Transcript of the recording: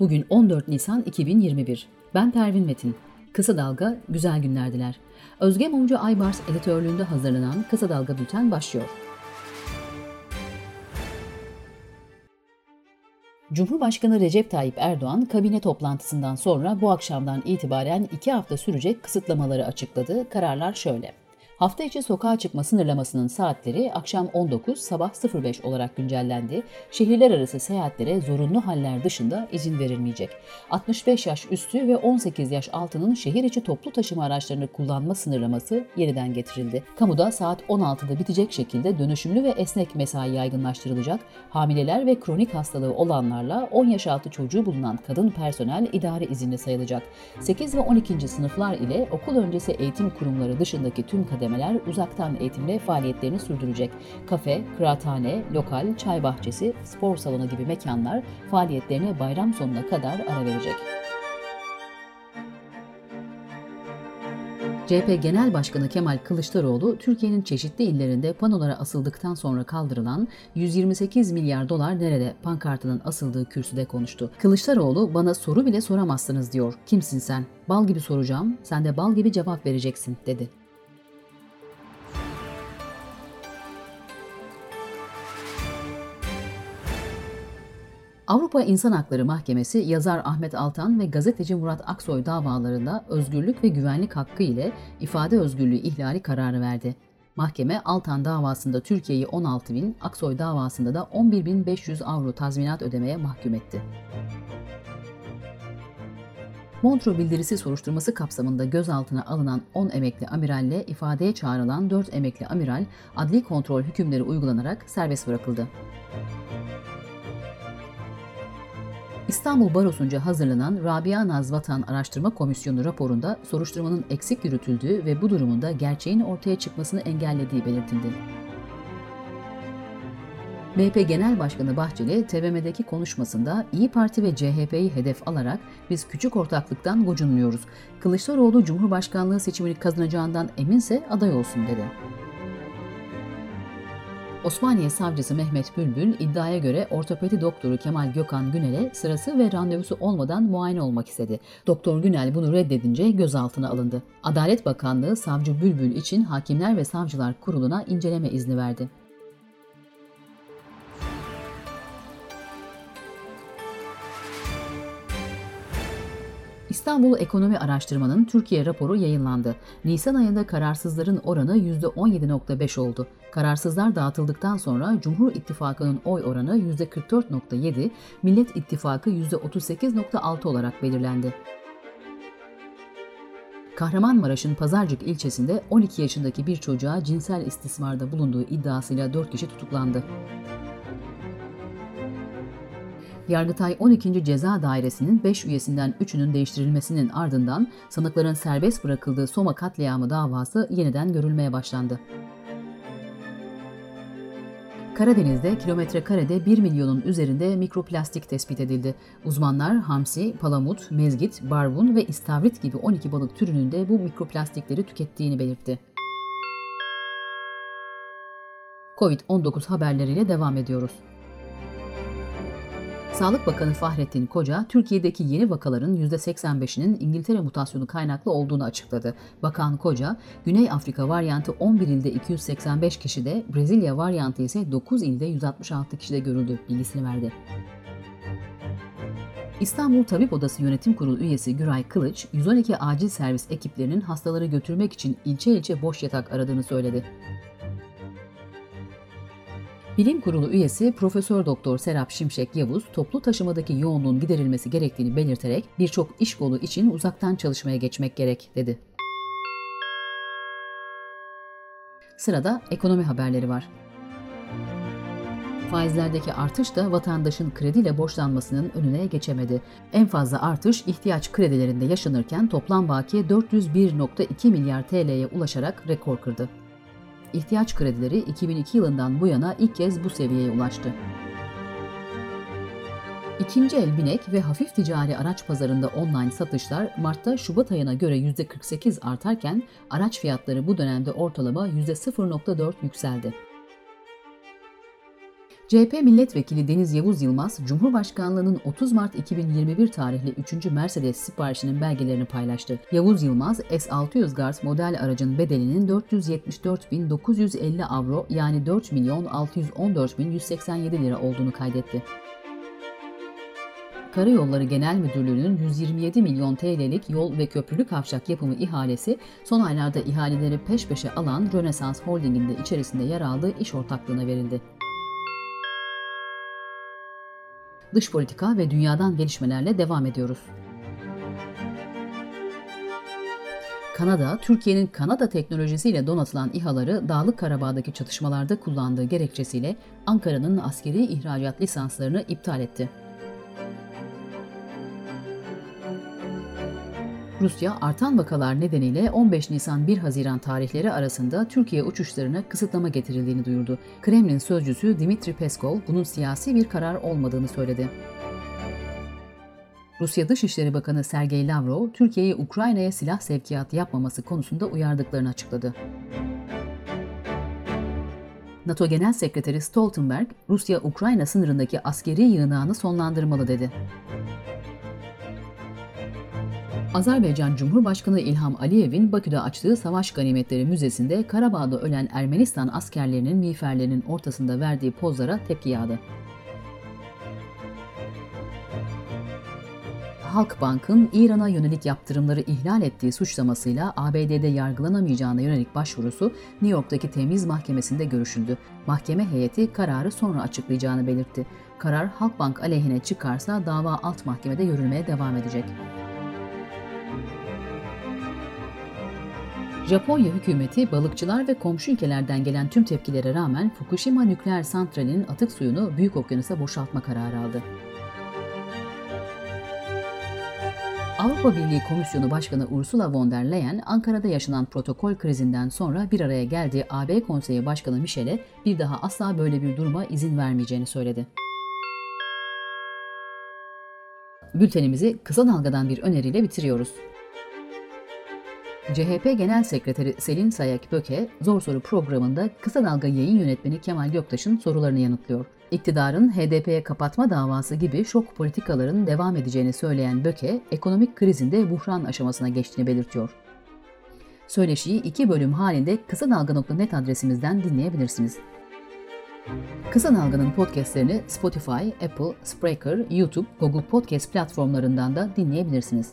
Bugün 14 Nisan 2021. Ben Pervin Metin. Kısa Dalga güzel günlerdiler. Özge Mumcu Aybars editörlüğünde hazırlanan Kısa Dalga Bülten başlıyor. Cumhurbaşkanı Recep Tayyip Erdoğan kabine toplantısından sonra bu akşamdan itibaren iki hafta sürecek kısıtlamaları açıkladı. Kararlar şöyle. Hafta içi sokağa çıkma sınırlamasının saatleri akşam 19, sabah 05 olarak güncellendi. Şehirler arası seyahatlere zorunlu haller dışında izin verilmeyecek. 65 yaş üstü ve 18 yaş altının şehir içi toplu taşıma araçlarını kullanma sınırlaması yeniden getirildi. Kamuda saat 16'da bitecek şekilde dönüşümlü ve esnek mesai yaygınlaştırılacak. Hamileler ve kronik hastalığı olanlarla 10 yaş altı çocuğu bulunan kadın personel idari izinli sayılacak. 8 ve 12. sınıflar ile okul öncesi eğitim kurumları dışındaki tüm kademler ödemeler uzaktan eğitimle faaliyetlerini sürdürecek. Kafe, kıraathane, lokal, çay bahçesi, spor salonu gibi mekanlar faaliyetlerine bayram sonuna kadar ara verecek. CHP Genel Başkanı Kemal Kılıçdaroğlu, Türkiye'nin çeşitli illerinde panolara asıldıktan sonra kaldırılan 128 milyar dolar nerede pankartının asıldığı kürsüde konuştu. Kılıçdaroğlu bana soru bile soramazsınız diyor. Kimsin sen? Bal gibi soracağım, sen de bal gibi cevap vereceksin dedi. Avrupa İnsan Hakları Mahkemesi yazar Ahmet Altan ve gazeteci Murat Aksoy davalarında özgürlük ve güvenlik hakkı ile ifade özgürlüğü ihlali kararı verdi. Mahkeme Altan davasında Türkiye'yi 16 bin, Aksoy davasında da 11.500 avro tazminat ödemeye mahkum etti. Montreux bildirisi soruşturması kapsamında gözaltına alınan 10 emekli amiralle ifadeye çağrılan 4 emekli amiral adli kontrol hükümleri uygulanarak serbest bırakıldı. İstanbul Barosu'nca hazırlanan Rabia Naz Vatan Araştırma Komisyonu raporunda soruşturmanın eksik yürütüldüğü ve bu durumunda gerçeğin ortaya çıkmasını engellediği belirtildi. MHP Genel Başkanı Bahçeli, TBMM'deki konuşmasında İyi Parti ve CHP'yi hedef alarak biz küçük ortaklıktan gocunmuyoruz. Kılıçdaroğlu Cumhurbaşkanlığı seçimini kazanacağından eminse aday olsun dedi. Osmaniye Savcısı Mehmet Bülbül iddiaya göre ortopedi doktoru Kemal Gökhan Günel'e sırası ve randevusu olmadan muayene olmak istedi. Doktor Günel bunu reddedince gözaltına alındı. Adalet Bakanlığı Savcı Bülbül için Hakimler ve Savcılar Kurulu'na inceleme izni verdi. İstanbul Ekonomi Araştırma'nın Türkiye raporu yayınlandı. Nisan ayında kararsızların oranı %17.5 oldu. Kararsızlar dağıtıldıktan sonra Cumhur İttifakı'nın oy oranı %44.7, Millet İttifakı %38.6 olarak belirlendi. Kahramanmaraş'ın Pazarcık ilçesinde 12 yaşındaki bir çocuğa cinsel istismarda bulunduğu iddiasıyla 4 kişi tutuklandı. Yargıtay 12. Ceza Dairesi'nin 5 üyesinden 3'ünün değiştirilmesinin ardından sanıkların serbest bırakıldığı Soma katliamı davası yeniden görülmeye başlandı. Karadeniz'de kilometre karede 1 milyonun üzerinde mikroplastik tespit edildi. Uzmanlar hamsi, palamut, mezgit, barbun ve istavrit gibi 12 balık türünün de bu mikroplastikleri tükettiğini belirtti. Covid-19 haberleriyle devam ediyoruz. Sağlık Bakanı Fahrettin Koca, Türkiye'deki yeni vakaların %85'inin İngiltere mutasyonu kaynaklı olduğunu açıkladı. Bakan Koca, Güney Afrika varyantı 11 ilde 285 kişide, Brezilya varyantı ise 9 ilde 166 kişide görüldü bilgisini verdi. İstanbul Tabip Odası Yönetim Kurulu üyesi Güray Kılıç, 112 acil servis ekiplerinin hastaları götürmek için ilçe ilçe boş yatak aradığını söyledi. Bilim Kurulu üyesi Profesör Doktor Serap Şimşek Yavuz, toplu taşımadaki yoğunluğun giderilmesi gerektiğini belirterek birçok iş kolu için uzaktan çalışmaya geçmek gerek dedi. Sırada ekonomi haberleri var. Faizlerdeki artış da vatandaşın krediyle borçlanmasının önüne geçemedi. En fazla artış ihtiyaç kredilerinde yaşanırken toplam bakiye 401.2 milyar TL'ye ulaşarak rekor kırdı ihtiyaç kredileri 2002 yılından bu yana ilk kez bu seviyeye ulaştı. İkinci el binek ve hafif ticari araç pazarında online satışlar Mart'ta Şubat ayına göre %48 artarken araç fiyatları bu dönemde ortalama %0.4 yükseldi. CHP Milletvekili Deniz Yavuz Yılmaz, Cumhurbaşkanlığının 30 Mart 2021 tarihli 3. Mercedes siparişinin belgelerini paylaştı. Yavuz Yılmaz, S600 Guard model aracın bedelinin 474.950 avro yani 4 milyon 614.187 lira olduğunu kaydetti. Karayolları Genel Müdürlüğü'nün 127 milyon TL'lik yol ve köprülü kavşak yapımı ihalesi son aylarda ihaleleri peş peşe alan Rönesans Holding'in de içerisinde yer aldığı iş ortaklığına verildi. Dış politika ve dünyadan gelişmelerle devam ediyoruz. Kanada, Türkiye'nin Kanada teknolojisiyle donatılan İHA'ları Dağlık Karabağ'daki çatışmalarda kullandığı gerekçesiyle Ankara'nın askeri ihracat lisanslarını iptal etti. Rusya artan vakalar nedeniyle 15 Nisan 1 Haziran tarihleri arasında Türkiye uçuşlarına kısıtlama getirildiğini duyurdu. Kremlin sözcüsü Dimitri Peskov bunun siyasi bir karar olmadığını söyledi. Rusya Dışişleri Bakanı Sergey Lavrov, Türkiye'yi Ukrayna'ya silah sevkiyatı yapmaması konusunda uyardıklarını açıkladı. NATO Genel Sekreteri Stoltenberg, Rusya-Ukrayna sınırındaki askeri yığınağını sonlandırmalı dedi. Azerbaycan Cumhurbaşkanı İlham Aliyev'in Bakü'de açtığı Savaş Ganimetleri Müzesi'nde Karabağ'da ölen Ermenistan askerlerinin miğferlerinin ortasında verdiği pozlara tepki yağdı. Halkbank'ın İran'a yönelik yaptırımları ihlal ettiği suçlamasıyla ABD'de yargılanamayacağına yönelik başvurusu New York'taki temiz mahkemesinde görüşüldü. Mahkeme heyeti kararı sonra açıklayacağını belirtti. Karar Halkbank aleyhine çıkarsa dava alt mahkemede yürülmeye devam edecek. Japonya hükümeti balıkçılar ve komşu ülkelerden gelen tüm tepkilere rağmen Fukushima nükleer santralinin atık suyunu Büyük Okyanus'a boşaltma kararı aldı. Avrupa Birliği Komisyonu Başkanı Ursula von der Leyen, Ankara'da yaşanan protokol krizinden sonra bir araya geldiği AB Konseyi Başkanı Michel'e bir daha asla böyle bir duruma izin vermeyeceğini söyledi. Bültenimizi kısa dalgadan bir öneriyle bitiriyoruz. CHP Genel Sekreteri Selin Sayak Böke, Zor Soru programında Kısa Dalga yayın yönetmeni Kemal Göktaş'ın sorularını yanıtlıyor. İktidarın HDP'ye kapatma davası gibi şok politikaların devam edeceğini söyleyen Böke, ekonomik krizinde buhran aşamasına geçtiğini belirtiyor. Söyleşiyi iki bölüm halinde kısa dalga.net adresimizden dinleyebilirsiniz. Kısa Dalga'nın podcastlerini Spotify, Apple, Spreaker, YouTube, Google Podcast platformlarından da dinleyebilirsiniz.